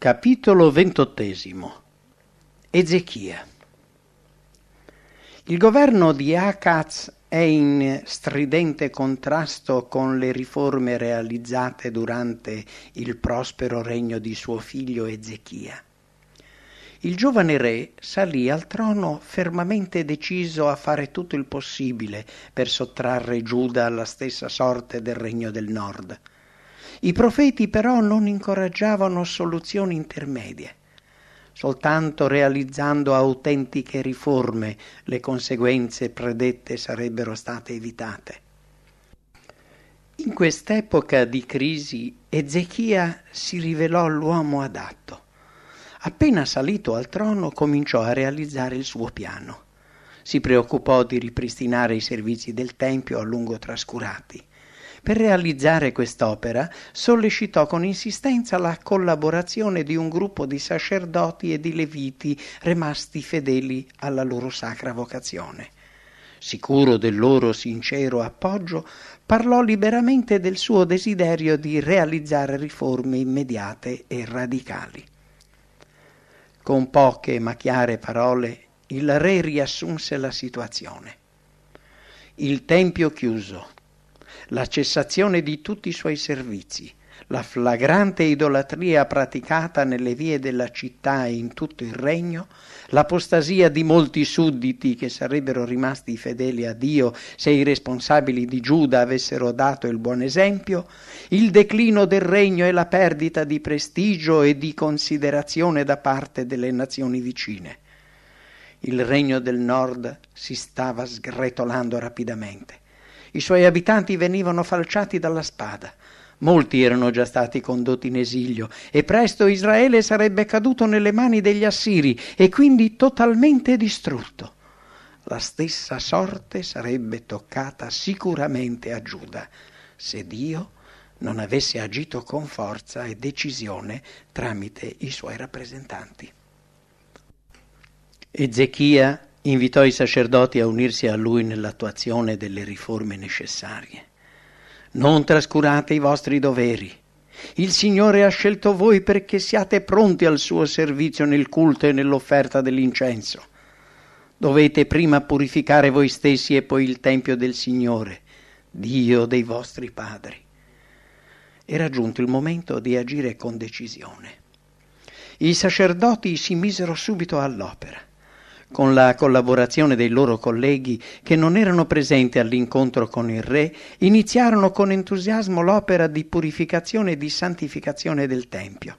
Capitolo ventottesimo. Ezechia. Il governo di Akaz è in stridente contrasto con le riforme realizzate durante il prospero regno di suo figlio Ezechia. Il giovane re salì al trono fermamente deciso a fare tutto il possibile per sottrarre Giuda alla stessa sorte del regno del nord i profeti però non incoraggiavano soluzioni intermedie. Soltanto realizzando autentiche riforme le conseguenze predette sarebbero state evitate. In quest'epoca di crisi Ezechia si rivelò l'uomo adatto. Appena salito al trono cominciò a realizzare il suo piano. Si preoccupò di ripristinare i servizi del Tempio a lungo trascurati per realizzare quest'opera sollecitò con insistenza la collaborazione di un gruppo di sacerdoti e di leviti rimasti fedeli alla loro sacra vocazione. Sicuro del loro sincero appoggio, parlò liberamente del suo desiderio di realizzare riforme immediate e radicali. Con poche ma chiare parole il re riassunse la situazione. Il tempio chiuso, la cessazione di tutti i suoi servizi, la flagrante idolatria praticata nelle vie della città e in tutto il regno, l'apostasia di molti sudditi che sarebbero rimasti fedeli a Dio se i responsabili di Giuda avessero dato il buon esempio, il declino del regno e la perdita di prestigio e di considerazione da parte delle nazioni vicine. Il regno del nord si stava sgretolando rapidamente i suoi abitanti venivano falciati dalla spada. Molti erano già stati condotti in esilio e presto Israele sarebbe caduto nelle mani degli Assiri e quindi totalmente distrutto. La stessa sorte sarebbe toccata sicuramente a Giuda se Dio non avesse agito con forza e decisione tramite i suoi rappresentanti. Ezechia invitò i sacerdoti a unirsi a lui nell'attuazione delle riforme necessarie. Non trascurate i vostri doveri. Il Signore ha scelto voi perché siate pronti al suo servizio nel culto e nell'offerta dell'incenso. Dovete prima purificare voi stessi e poi il Tempio del Signore, Dio dei vostri padri. Era giunto il momento di agire con decisione. I sacerdoti si misero subito all'opera con la collaborazione dei loro colleghi che non erano presenti all'incontro con il re, iniziarono con entusiasmo l'opera di purificazione e di santificazione del Tempio.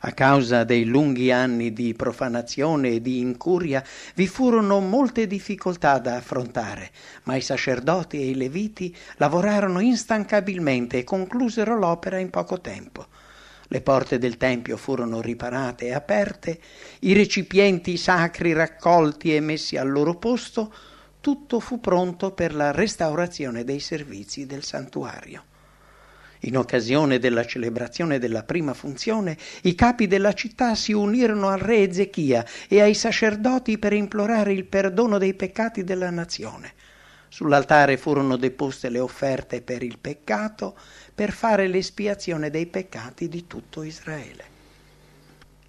A causa dei lunghi anni di profanazione e di incuria vi furono molte difficoltà da affrontare, ma i sacerdoti e i leviti lavorarono instancabilmente e conclusero l'opera in poco tempo. Le porte del Tempio furono riparate e aperte, i recipienti sacri raccolti e messi al loro posto, tutto fu pronto per la restaurazione dei servizi del santuario. In occasione della celebrazione della prima funzione, i capi della città si unirono al re Ezechia e ai sacerdoti per implorare il perdono dei peccati della nazione. Sull'altare furono deposte le offerte per il peccato, per fare l'espiazione dei peccati di tutto Israele.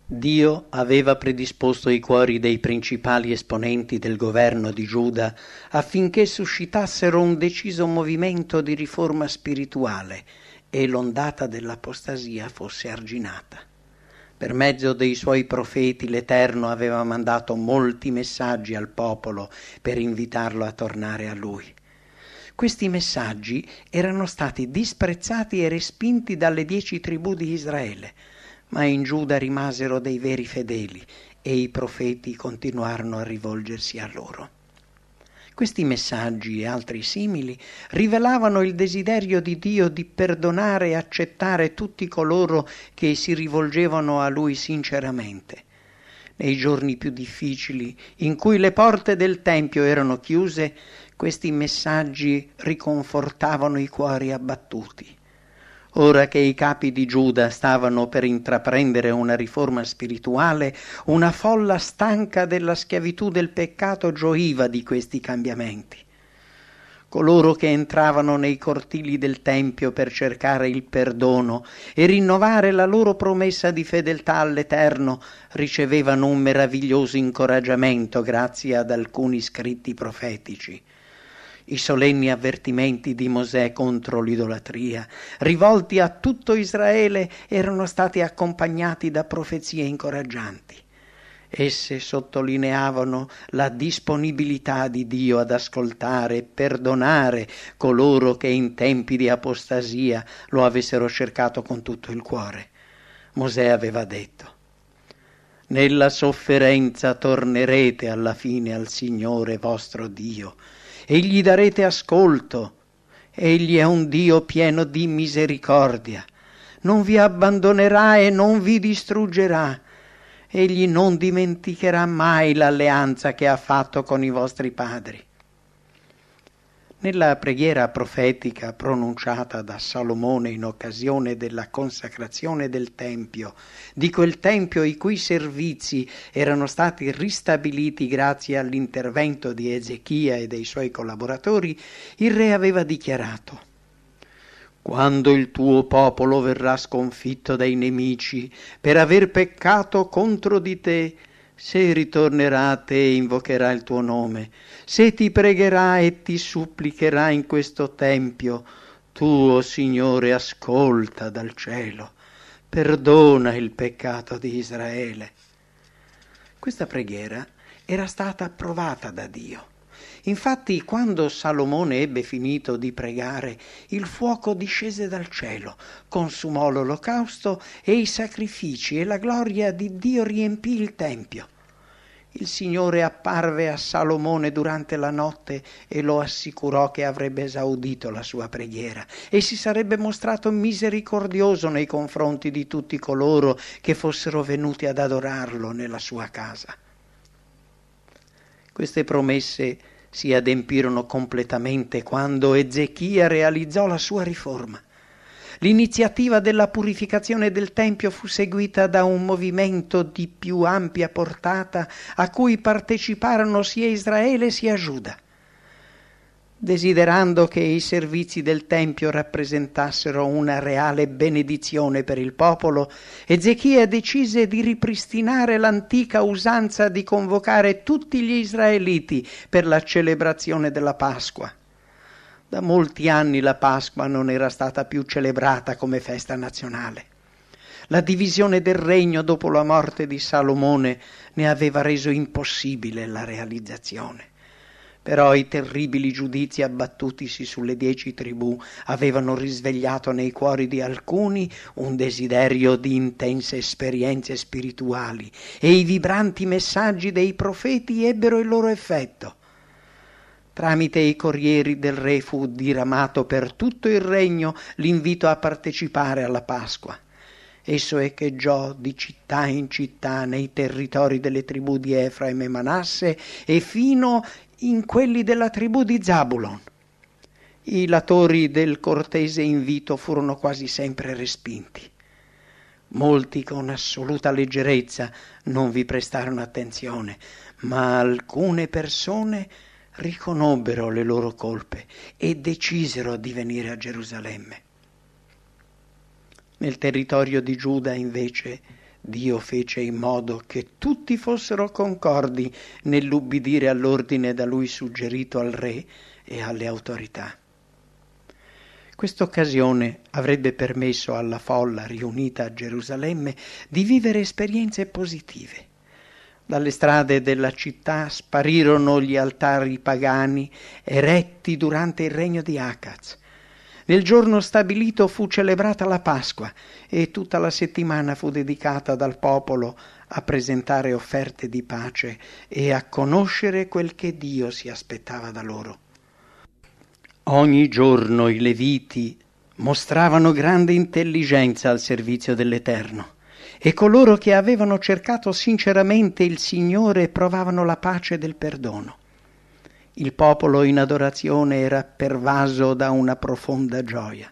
Dio aveva predisposto i cuori dei principali esponenti del governo di Giuda affinché suscitassero un deciso movimento di riforma spirituale e l'ondata dell'apostasia fosse arginata. Per mezzo dei suoi profeti l'Eterno aveva mandato molti messaggi al popolo per invitarlo a tornare a lui. Questi messaggi erano stati disprezzati e respinti dalle dieci tribù di Israele, ma in Giuda rimasero dei veri fedeli e i profeti continuarono a rivolgersi a loro. Questi messaggi e altri simili rivelavano il desiderio di Dio di perdonare e accettare tutti coloro che si rivolgevano a Lui sinceramente. Nei giorni più difficili, in cui le porte del Tempio erano chiuse, questi messaggi riconfortavano i cuori abbattuti. Ora che i capi di Giuda stavano per intraprendere una riforma spirituale, una folla stanca della schiavitù del peccato gioiva di questi cambiamenti. coloro che entravano nei cortili del Tempio per cercare il perdono e rinnovare la loro promessa di fedeltà all'Eterno, ricevevano un meraviglioso incoraggiamento grazie ad alcuni scritti profetici. I solenni avvertimenti di Mosè contro l'idolatria, rivolti a tutto Israele, erano stati accompagnati da profezie incoraggianti. Esse sottolineavano la disponibilità di Dio ad ascoltare e perdonare coloro che in tempi di apostasia lo avessero cercato con tutto il cuore. Mosè aveva detto Nella sofferenza tornerete alla fine al Signore vostro Dio e gli darete ascolto. Egli è un Dio pieno di misericordia. Non vi abbandonerà e non vi distruggerà egli non dimenticherà mai l'alleanza che ha fatto con i vostri padri. Nella preghiera profetica pronunciata da Salomone in occasione della consacrazione del Tempio, di quel Tempio i cui servizi erano stati ristabiliti grazie all'intervento di Ezechia e dei suoi collaboratori, il re aveva dichiarato quando il tuo popolo verrà sconfitto dai nemici per aver peccato contro di te, se ritornerà a te e invocherà il tuo nome, se ti pregherà e ti supplicherà in questo tempio, tu, oh Signore, ascolta dal cielo, perdona il peccato di Israele. Questa preghiera era stata approvata da Dio Infatti, quando Salomone ebbe finito di pregare, il fuoco discese dal cielo, consumò l'olocausto e i sacrifici e la gloria di Dio riempì il tempio. Il Signore apparve a Salomone durante la notte e lo assicurò che avrebbe esaudito la sua preghiera e si sarebbe mostrato misericordioso nei confronti di tutti coloro che fossero venuti ad adorarlo nella sua casa. Queste promesse si adempirono completamente quando Ezechia realizzò la sua riforma. L'iniziativa della purificazione del Tempio fu seguita da un movimento di più ampia portata a cui parteciparono sia Israele sia Giuda desiderando che i servizi del Tempio rappresentassero una reale benedizione per il popolo, Ezechia decise di ripristinare l'antica usanza di convocare tutti gli israeliti per la celebrazione della Pasqua. Da molti anni la Pasqua non era stata più celebrata come festa nazionale. La divisione del regno dopo la morte di Salomone ne aveva reso impossibile la realizzazione. Però i terribili giudizi abbattutisi sulle dieci tribù avevano risvegliato nei cuori di alcuni un desiderio di intense esperienze spirituali e i vibranti messaggi dei profeti ebbero il loro effetto. Tramite i corrieri del re fu diramato per tutto il regno l'invito a partecipare alla Pasqua. Esso echeggiò di città in città nei territori delle tribù di Efraim e Manasse e fino in quelli della tribù di Zabulon. I latori del cortese invito furono quasi sempre respinti. Molti con assoluta leggerezza non vi prestarono attenzione, ma alcune persone riconobbero le loro colpe e decisero di venire a Gerusalemme. Nel territorio di Giuda invece Dio fece in modo che tutti fossero concordi nell'ubbidire all'ordine da lui suggerito al re e alle autorità. Questa occasione avrebbe permesso alla folla riunita a Gerusalemme di vivere esperienze positive. Dalle strade della città sparirono gli altari pagani eretti durante il regno di Acaz nel giorno stabilito fu celebrata la Pasqua e tutta la settimana fu dedicata dal popolo a presentare offerte di pace e a conoscere quel che Dio si aspettava da loro. Ogni giorno i Leviti mostravano grande intelligenza al servizio dell'Eterno e coloro che avevano cercato sinceramente il Signore provavano la pace del perdono. Il popolo in adorazione era pervaso da una profonda gioia.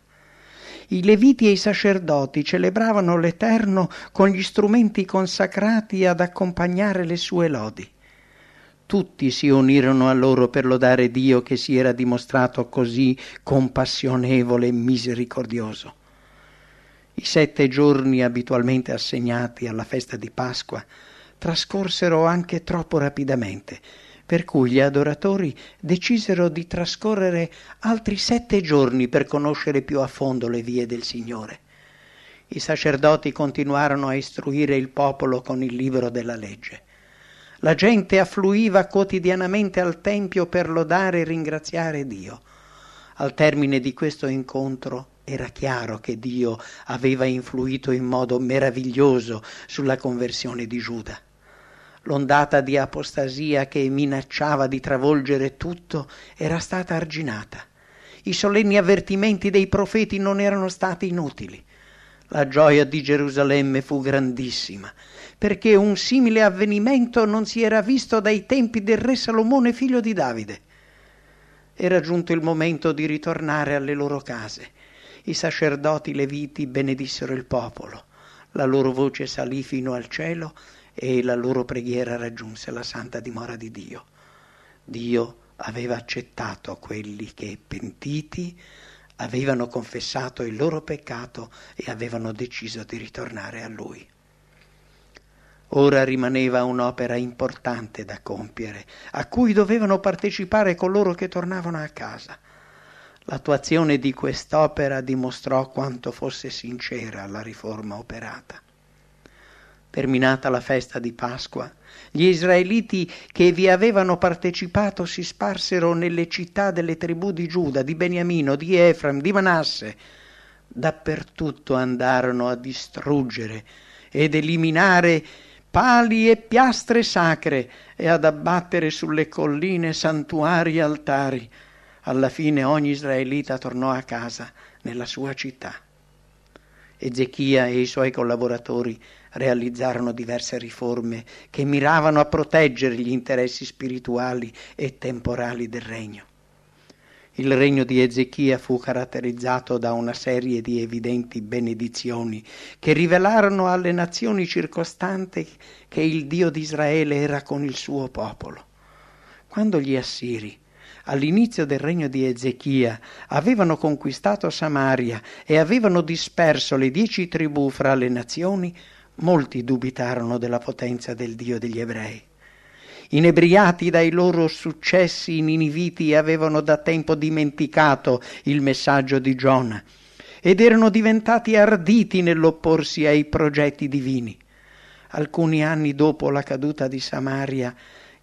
I leviti e i sacerdoti celebravano l'Eterno con gli strumenti consacrati ad accompagnare le sue lodi. tutti si unirono a loro per lodare Dio che si era dimostrato così compassionevole e misericordioso. I sette giorni abitualmente assegnati alla festa di Pasqua trascorsero anche troppo rapidamente, per cui gli adoratori decisero di trascorrere altri sette giorni per conoscere più a fondo le vie del Signore. I sacerdoti continuarono a istruire il popolo con il libro della legge. La gente affluiva quotidianamente al Tempio per lodare e ringraziare Dio. Al termine di questo incontro era chiaro che Dio aveva influito in modo meraviglioso sulla conversione di Giuda. L'ondata di apostasia che minacciava di travolgere tutto era stata arginata. I solenni avvertimenti dei profeti non erano stati inutili. La gioia di Gerusalemme fu grandissima, perché un simile avvenimento non si era visto dai tempi del re Salomone figlio di Davide. Era giunto il momento di ritornare alle loro case. I sacerdoti leviti benedissero il popolo, la loro voce salì fino al cielo e la loro preghiera raggiunse la santa dimora di Dio. Dio aveva accettato quelli che, pentiti, avevano confessato il loro peccato e avevano deciso di ritornare a Lui. Ora rimaneva un'opera importante da compiere, a cui dovevano partecipare coloro che tornavano a casa. L'attuazione di quest'opera dimostrò quanto fosse sincera la riforma operata. Terminata la festa di Pasqua, gli israeliti che vi avevano partecipato si sparsero nelle città delle tribù di Giuda, di Beniamino, di Efraim, di Manasse. Dappertutto andarono a distruggere ed eliminare pali e piastre sacre e ad abbattere sulle colline santuari e altari. Alla fine ogni israelita tornò a casa nella sua città. Ezechia e i suoi collaboratori realizzarono diverse riforme che miravano a proteggere gli interessi spirituali e temporali del regno. Il regno di Ezechia fu caratterizzato da una serie di evidenti benedizioni che rivelarono alle nazioni circostanti che il Dio di Israele era con il suo popolo. Quando gli Assiri all'inizio del regno di Ezechia avevano conquistato Samaria e avevano disperso le dieci tribù fra le nazioni, molti dubitarono della potenza del Dio degli ebrei. Inebriati dai loro successi, i niniviti avevano da tempo dimenticato il messaggio di Giona ed erano diventati arditi nell'opporsi ai progetti divini. Alcuni anni dopo la caduta di Samaria,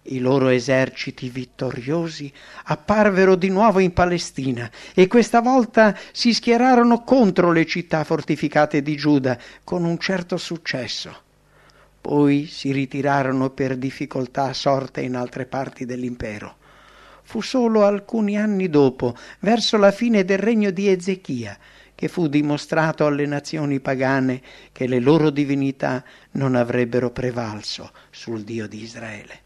i loro eserciti vittoriosi apparvero di nuovo in Palestina e questa volta si schierarono contro le città fortificate di Giuda con un certo successo. Poi si ritirarono per difficoltà sorte in altre parti dell'impero. Fu solo alcuni anni dopo, verso la fine del regno di Ezechia, che fu dimostrato alle nazioni pagane che le loro divinità non avrebbero prevalso sul Dio di Israele.